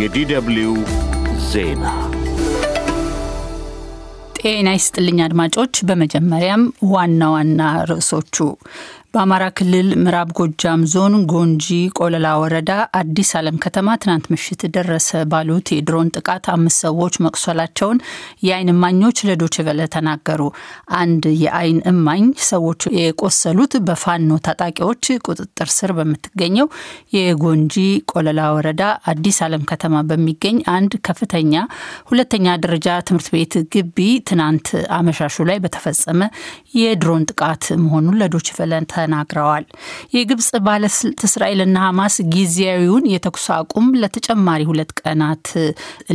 የዲደብልዩ ዜና ጤና ይስጥልኝ አድማጮች። በመጀመሪያም ዋና ዋና ርዕሶቹ በአማራ ክልል ምዕራብ ጎጃም ዞን ጎንጂ ቆለላ ወረዳ አዲስ ዓለም ከተማ ትናንት ምሽት ደረሰ ባሉት የድሮን ጥቃት አምስት ሰዎች መቁሰላቸውን የአይን እማኞች ለዶይቼ ቬለ ተናገሩ። አንድ የአይን እማኝ ሰዎች የቆሰሉት በፋኖ ታጣቂዎች ቁጥጥር ስር በምትገኘው የጎንጂ ቆለላ ወረዳ አዲስ ዓለም ከተማ በሚገኝ አንድ ከፍተኛ ሁለተኛ ደረጃ ትምህርት ቤት ግቢ ትናንት አመሻሹ ላይ በተፈጸመ የድሮን ጥቃት መሆኑን ለዶይቼ ቬለ ተናግረዋል። የግብጽ ባለስልጥ እስራኤልና ሐማስ ጊዜያዊውን የተኩስ አቁም ለተጨማሪ ሁለት ቀናት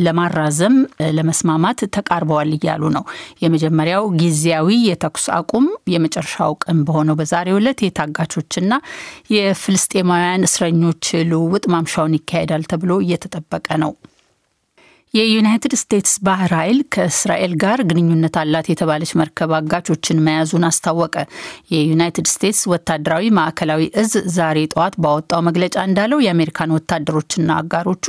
ለማራዘም ለመስማማት ተቃርበዋል እያሉ ነው። የመጀመሪያው ጊዜያዊ የተኩስ አቁም የመጨረሻው ቀን በሆነው በዛሬው ዕለት የታጋቾችና የፍልስጤማውያን እስረኞች ልውውጥ ማምሻውን ይካሄዳል ተብሎ እየተጠበቀ ነው። የዩናይትድ ስቴትስ ባህር ኃይል ከእስራኤል ጋር ግንኙነት አላት የተባለች መርከብ አጋቾችን መያዙን አስታወቀ። የዩናይትድ ስቴትስ ወታደራዊ ማዕከላዊ እዝ ዛሬ ጠዋት ባወጣው መግለጫ እንዳለው የአሜሪካን ወታደሮችና አጋሮቹ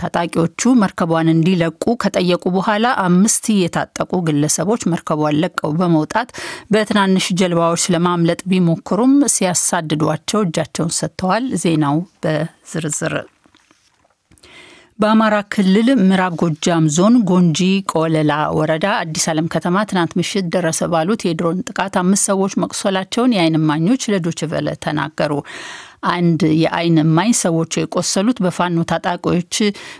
ታጣቂዎቹ መርከቧን እንዲለቁ ከጠየቁ በኋላ አምስት የታጠቁ ግለሰቦች መርከቧን ለቀው በመውጣት በትናንሽ ጀልባዎች ለማምለጥ ቢሞክሩም ሲያሳድዷቸው እጃቸውን ሰጥተዋል። ዜናው በዝርዝር በአማራ ክልል ምዕራብ ጎጃም ዞን ጎንጂ ቆለላ ወረዳ አዲስ ዓለም ከተማ ትናንት ምሽት ደረሰ ባሉት የድሮን ጥቃት አምስት ሰዎች መቁሰላቸውን የአይን እማኞች ለዶይቼ ቬለ ተናገሩ። አንድ የአይን እማኝ ሰዎቹ የቆሰሉት በፋኖ ታጣቂዎች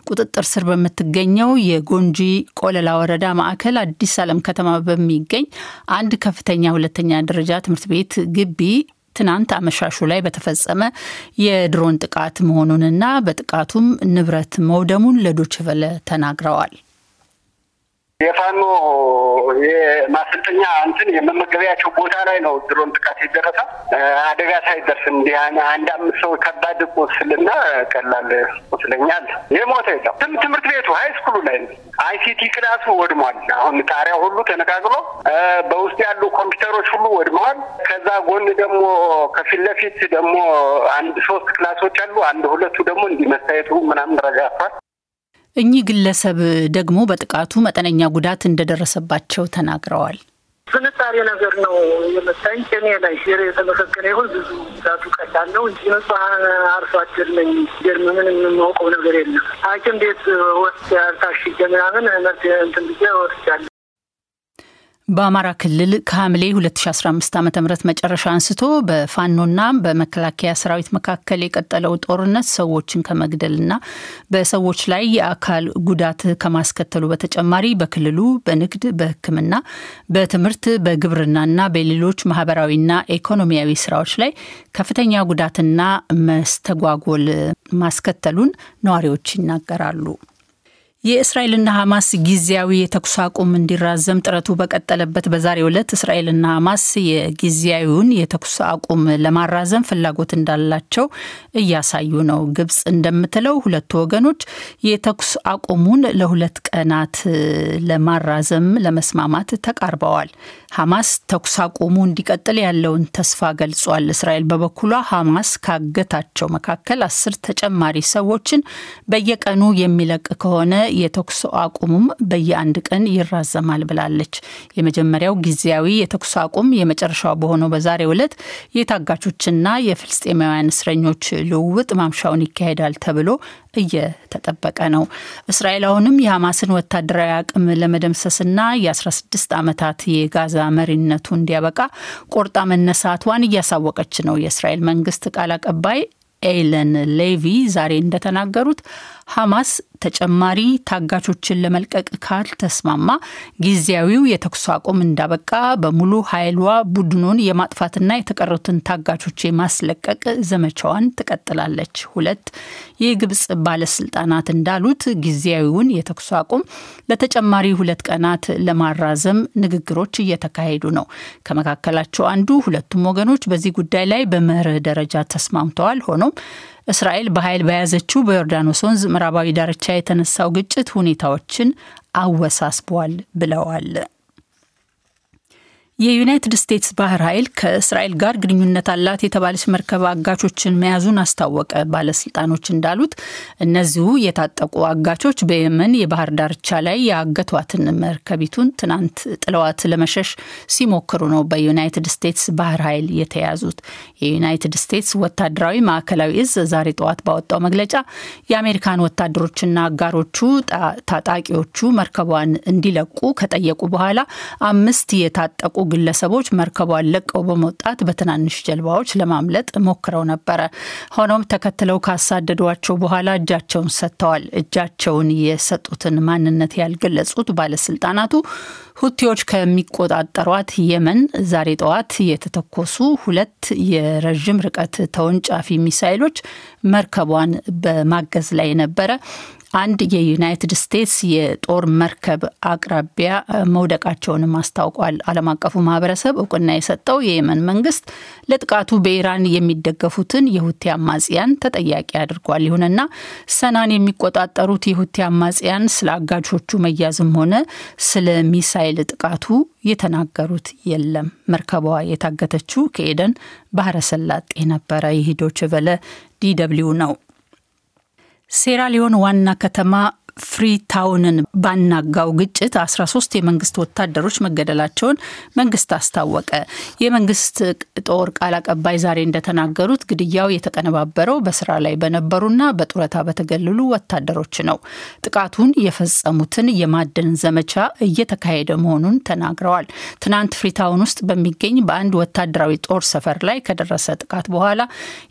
ቁጥጥር ስር በምትገኘው የጎንጂ ቆለላ ወረዳ ማዕከል አዲስ ዓለም ከተማ በሚገኝ አንድ ከፍተኛ ሁለተኛ ደረጃ ትምህርት ቤት ግቢ ትናንት አመሻሹ ላይ በተፈጸመ የድሮን ጥቃት መሆኑንና በጥቃቱም ንብረት መውደሙን ለዶይቼ ቬለ ተናግረዋል። የፋኖ የማሰልጠኛ እንትን የመመገቢያቸው ቦታ ላይ ነው ድሮን ጥቃት የደረሰ አደጋ ሳይደርስ እንዲህ አንድ አምስት ሰው ከባድ ቁስልና ቀላል ቁስለኛ አለ። የሞተ የለም። ትምህርት ቤቱ high school ኡ ላይ ነው። ICT class ኡ ወድሟል። አሁን ጣሪያ ሁሉ ተነቃቅሎ በውስጥ ያሉ ኮምፒውተሮች ሁሉ ወድመዋል። ከዛ ጎን ደግሞ ከፊት ለፊት ደግሞ አንድ ሶስት class ኦች አሉ። አንድ ሁለቱ ደግሞ እንዲህ መታየቱ ምናምን ረጋቷል። እኚህ ግለሰብ ደግሞ በጥቃቱ መጠነኛ ጉዳት እንደደረሰባቸው ተናግረዋል። ፍንጣሬ ነገር ነው የመታኝ ጤኔ ላይ እግዜር የተመሰገነ ይሁን ብዙ ጉዳቱ ቀላል ነው እንጂ ንጹሐን አርሶ አደር ነኝ። ገርም ምን የምናውቀው ነገር የለም። ሐኪም ቤት ወስድ ታሽጌ ምናምን መርት እንትን ብዬ ወስጃለሁ። በአማራ ክልል ከሐምሌ 2015 ዓ ም መጨረሻ አንስቶ በፋኖና በመከላከያ ሰራዊት መካከል የቀጠለው ጦርነት ሰዎችን ከመግደልና በሰዎች ላይ የአካል ጉዳት ከማስከተሉ በተጨማሪ በክልሉ በንግድ፣ በሕክምና፣ በትምህርት፣ በግብርናና በሌሎች ማህበራዊና ኢኮኖሚያዊ ስራዎች ላይ ከፍተኛ ጉዳትና መስተጓጎል ማስከተሉን ነዋሪዎች ይናገራሉ። የእስራኤልና ሐማስ ጊዜያዊ የተኩስ አቁም እንዲራዘም ጥረቱ በቀጠለበት በዛሬው ዕለት እስራኤልና ሐማስ የጊዜያዊውን የተኩስ አቁም ለማራዘም ፍላጎት እንዳላቸው እያሳዩ ነው። ግብጽ እንደምትለው ሁለቱ ወገኖች የተኩስ አቁሙን ለሁለት ቀናት ለማራዘም ለመስማማት ተቃርበዋል። ሐማስ ተኩስ አቁሙ እንዲቀጥል ያለውን ተስፋ ገልጿል። እስራኤል በበኩሏ ሐማስ ካገታቸው መካከል አስር ተጨማሪ ሰዎችን በየቀኑ የሚለቅ ከሆነ የተኩስ አቁሙም በየአንድ ቀን ይራዘማል ብላለች። የመጀመሪያው ጊዜያዊ የተኩስ አቁም የመጨረሻው በሆነው በዛሬው ዕለት የታጋቾችና የፍልስጤማውያን እስረኞች ልውውጥ ማምሻውን ይካሄዳል ተብሎ እየተጠበቀ ነው። እስራኤል አሁንም የሐማስን ወታደራዊ አቅም ለመደምሰስና የ16 ዓመታት የጋዛ መሪነቱ እንዲያበቃ ቆርጣ መነሳቷን እያሳወቀች ነው። የእስራኤል መንግስት ቃል አቀባይ ኤለን ሌቪ ዛሬ እንደተናገሩት ሐማስ ተጨማሪ ታጋቾችን ለመልቀቅ ካልተስማማ ጊዜያዊው የተኩስ አቁም እንዳበቃ በሙሉ ኃይሏ ቡድኑን የማጥፋትና የተቀሩትን ታጋቾች የማስለቀቅ ዘመቻዋን ትቀጥላለች። ሁለት የግብጽ ባለስልጣናት እንዳሉት ጊዜያዊውን የተኩስ አቁም ለተጨማሪ ሁለት ቀናት ለማራዘም ንግግሮች እየተካሄዱ ነው። ከመካከላቸው አንዱ ሁለቱም ወገኖች በዚህ ጉዳይ ላይ በመርህ ደረጃ ተስማምተዋል። ሆኖም እስራኤል በኃይል በያዘችው በዮርዳኖስ ወንዝ ምዕራባዊ ዳርቻ የተነሳው ግጭት ሁኔታዎችን አወሳስቧል ብለዋል። የዩናይትድ ስቴትስ ባህር ኃይል ከእስራኤል ጋር ግንኙነት አላት የተባለች መርከብ አጋቾችን መያዙን አስታወቀ። ባለስልጣኖች እንዳሉት እነዚሁ የታጠቁ አጋቾች በየመን የባህር ዳርቻ ላይ ያገቷትን መርከቢቱን ትናንት ጥለዋት ለመሸሽ ሲሞክሩ ነው በዩናይትድ ስቴትስ ባህር ኃይል የተያዙት። የዩናይትድ ስቴትስ ወታደራዊ ማዕከላዊ እዝ ዛሬ ጠዋት ባወጣው መግለጫ የአሜሪካን ወታደሮችና አጋሮቹ ታጣቂዎቹ መርከቧን እንዲለቁ ከጠየቁ በኋላ አምስት የታጠቁ ግለሰቦች መርከቧን ለቀው በመውጣት በትናንሽ ጀልባዎች ለማምለጥ ሞክረው ነበረ። ሆኖም ተከትለው ካሳደዷቸው በኋላ እጃቸውን ሰጥተዋል። እጃቸውን የሰጡትን ማንነት ያልገለጹት ባለስልጣናቱ ሁቲዎች ከሚቆጣጠሯት የመን ዛሬ ጠዋት የተተኮሱ ሁለት የረዥም ርቀት ተወንጫፊ ሚሳይሎች መርከቧን በማገዝ ላይ ነበረ አንድ የዩናይትድ ስቴትስ የጦር መርከብ አቅራቢያ መውደቃቸውንም አስታውቋል። ዓለም አቀፉ ማህበረሰብ እውቅና የሰጠው የየመን መንግስት ለጥቃቱ በኢራን የሚደገፉትን የሁቲ አማጽያን ተጠያቂ አድርጓል። ይሁንና ሰናን የሚቆጣጠሩት የሁቲ አማጽያን ስለ አጋቾቹ መያዝም ሆነ ስለ ሚሳይል ጥቃቱ የተናገሩት የለም። መርከቧ የታገተችው ከኤደን ባህረ ሰላጤ ነበረ። ይህ ዶይቼ ቬለ DW ነው። ሴራሊዮን ዋና ከተማ ፍሪታውንን ባናጋው ግጭት 13 የመንግስት ወታደሮች መገደላቸውን መንግስት አስታወቀ። የመንግስት ጦር ቃል አቀባይ ዛሬ እንደተናገሩት ግድያው የተቀነባበረው በስራ ላይ በነበሩና በጡረታ በተገለሉ ወታደሮች ነው። ጥቃቱን የፈጸሙትን የማደን ዘመቻ እየተካሄደ መሆኑን ተናግረዋል። ትናንት ፍሪታውን ውስጥ በሚገኝ በአንድ ወታደራዊ ጦር ሰፈር ላይ ከደረሰ ጥቃት በኋላ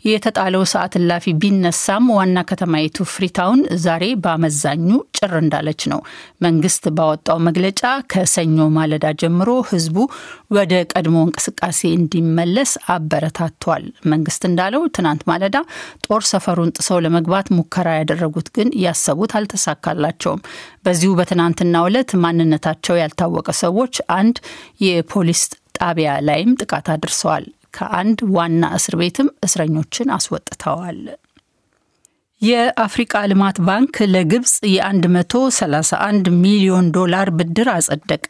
የተጣለው ሰዓት እላፊ ቢነሳም ዋና ከተማይቱ ፍሪታውን ዛሬ በአመዛኙ ጭር እንዳለች ነው። መንግስት ባወጣው መግለጫ ከሰኞ ማለዳ ጀምሮ ህዝቡ ወደ ቀድሞ እንቅስቃሴ እንዲመለስ አበረታቷል። መንግስት እንዳለው ትናንት ማለዳ ጦር ሰፈሩን ጥሰው ለመግባት ሙከራ ያደረጉት ግን ያሰቡት አልተሳካላቸውም። በዚሁ በትናንትናው ዕለት ማንነታቸው ያልታወቀ ሰዎች አንድ የፖሊስ ጣቢያ ላይም ጥቃት አድርሰዋል። ከአንድ ዋና እስር ቤትም እስረኞችን አስወጥተዋል። የአፍሪቃ ልማት ባንክ ለግብጽ የ131 ሚሊዮን ዶላር ብድር አጸደቀ።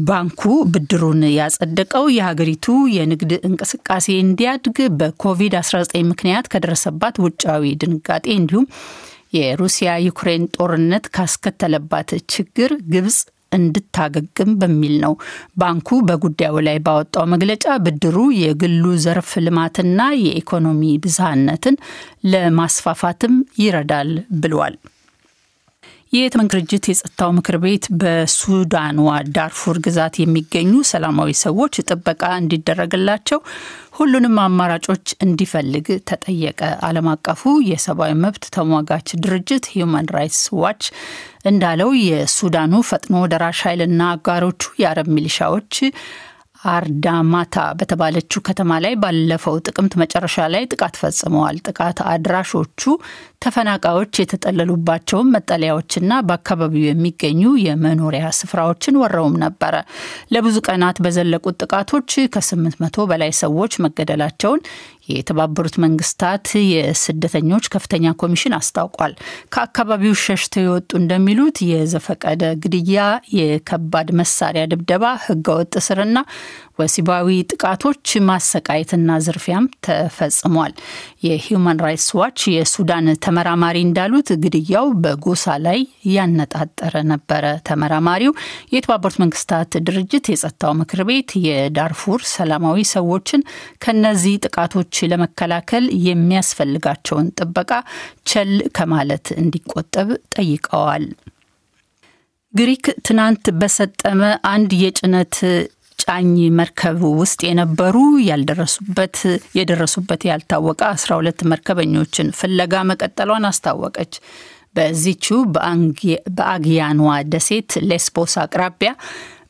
ባንኩ ብድሩን ያጸደቀው የሀገሪቱ የንግድ እንቅስቃሴ እንዲያድግ በኮቪድ-19 ምክንያት ከደረሰባት ውጫዊ ድንጋጤ እንዲሁም የሩሲያ ዩክሬን ጦርነት ካስከተለባት ችግር ግብጽ እንድታገግም በሚል ነው። ባንኩ በጉዳዩ ላይ ባወጣው መግለጫ ብድሩ የግሉ ዘርፍ ልማትና የኢኮኖሚ ብዝሃነትን ለማስፋፋትም ይረዳል ብሏል። የተመድ ድርጅት የጸጥታው ምክር ቤት በሱዳንዋ ዳርፉር ግዛት የሚገኙ ሰላማዊ ሰዎች ጥበቃ እንዲደረግላቸው ሁሉንም አማራጮች እንዲፈልግ ተጠየቀ። ዓለም አቀፉ የሰብአዊ መብት ተሟጋች ድርጅት ሂዩማን ራይትስ ዋች እንዳለው የሱዳኑ ፈጥኖ ደራሽ ኃይልና አጋሮቹ የአረብ ሚሊሻዎች አርዳማታ በተባለችው ከተማ ላይ ባለፈው ጥቅምት መጨረሻ ላይ ጥቃት ፈጽመዋል። ጥቃት አድራሾቹ ተፈናቃዮች የተጠለሉባቸውን መጠለያዎችና በአካባቢው የሚገኙ የመኖሪያ ስፍራዎችን ወረውም ነበረ። ለብዙ ቀናት በዘለቁት ጥቃቶች ከስምንት መቶ በላይ ሰዎች መገደላቸውን የተባበሩት መንግስታት የስደተኞች ከፍተኛ ኮሚሽን አስታውቋል። ከአካባቢው ሸሽተው የወጡ እንደሚሉት የዘፈቀደ ግድያ፣ የከባድ መሳሪያ ድብደባ፣ ህገወጥ እስርና ወሲባዊ ጥቃቶች፣ ማሰቃየትና ዝርፊያም ተፈጽሟል። የሂዩማን ራይትስ ዋች የሱዳን ተመራማሪ እንዳሉት ግድያው በጎሳ ላይ ያነጣጠረ ነበረ። ተመራማሪው የተባበሩት መንግስታት ድርጅት የጸጥታው ምክር ቤት የዳርፉር ሰላማዊ ሰዎችን ከነዚህ ጥቃቶች ለመከላከል የሚያስፈልጋቸውን ጥበቃ ቸል ከማለት እንዲቆጠብ ጠይቀዋል። ግሪክ ትናንት በሰጠመ አንድ የጭነት ጫኝ መርከብ ውስጥ የነበሩ ያልደረሱበት የደረሱበት ያልታወቀ 12 መርከበኞችን ፍለጋ መቀጠሏን አስታወቀች። በዚቹ በአግያኗ ደሴት ሌስቦስ አቅራቢያ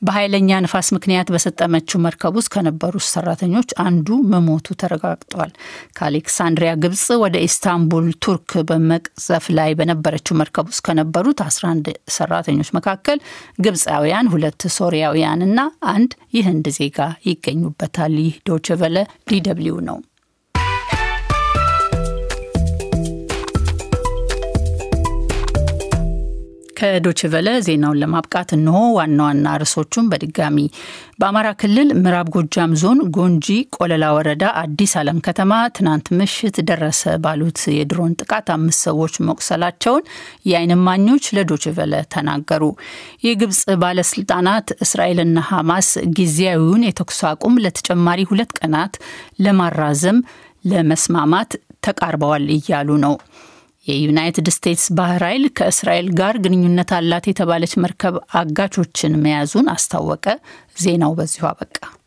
በኃይለኛ ንፋስ ምክንያት በሰጠመችው መርከብ ውስጥ ከነበሩት ሰራተኞች አንዱ መሞቱ ተረጋግጧል። ከአሌክሳንድሪያ ግብጽ ወደ ኢስታንቡል ቱርክ በመቅዘፍ ላይ በነበረችው መርከብ ውስጥ ከነበሩት 11 ሰራተኞች መካከል ግብፃውያን፣ ሁለት ሶሪያውያን እና አንድ የህንድ ዜጋ ይገኙበታል። ይህ ዶይቼ ቬለ DW ነው። ከዶችቨለ ዜናውን ለማብቃት እንሆ ዋና ዋና ርዕሶቹን በድጋሚ በአማራ ክልል ምዕራብ ጎጃም ዞን ጎንጂ ቆለላ ወረዳ አዲስ ዓለም ከተማ ትናንት ምሽት ደረሰ ባሉት የድሮን ጥቃት አምስት ሰዎች መቁሰላቸውን የዓይን እማኞች ለዶችቨለ ተናገሩ። የግብጽ ባለስልጣናት እስራኤልና ሐማስ ጊዜያዊውን የተኩስ አቁም ለተጨማሪ ሁለት ቀናት ለማራዘም ለመስማማት ተቃርበዋል እያሉ ነው። የዩናይትድ ስቴትስ ባህር ኃይል ከእስራኤል ጋር ግንኙነት አላት የተባለች መርከብ አጋቾችን መያዙን አስታወቀ። ዜናው በዚሁ አበቃ።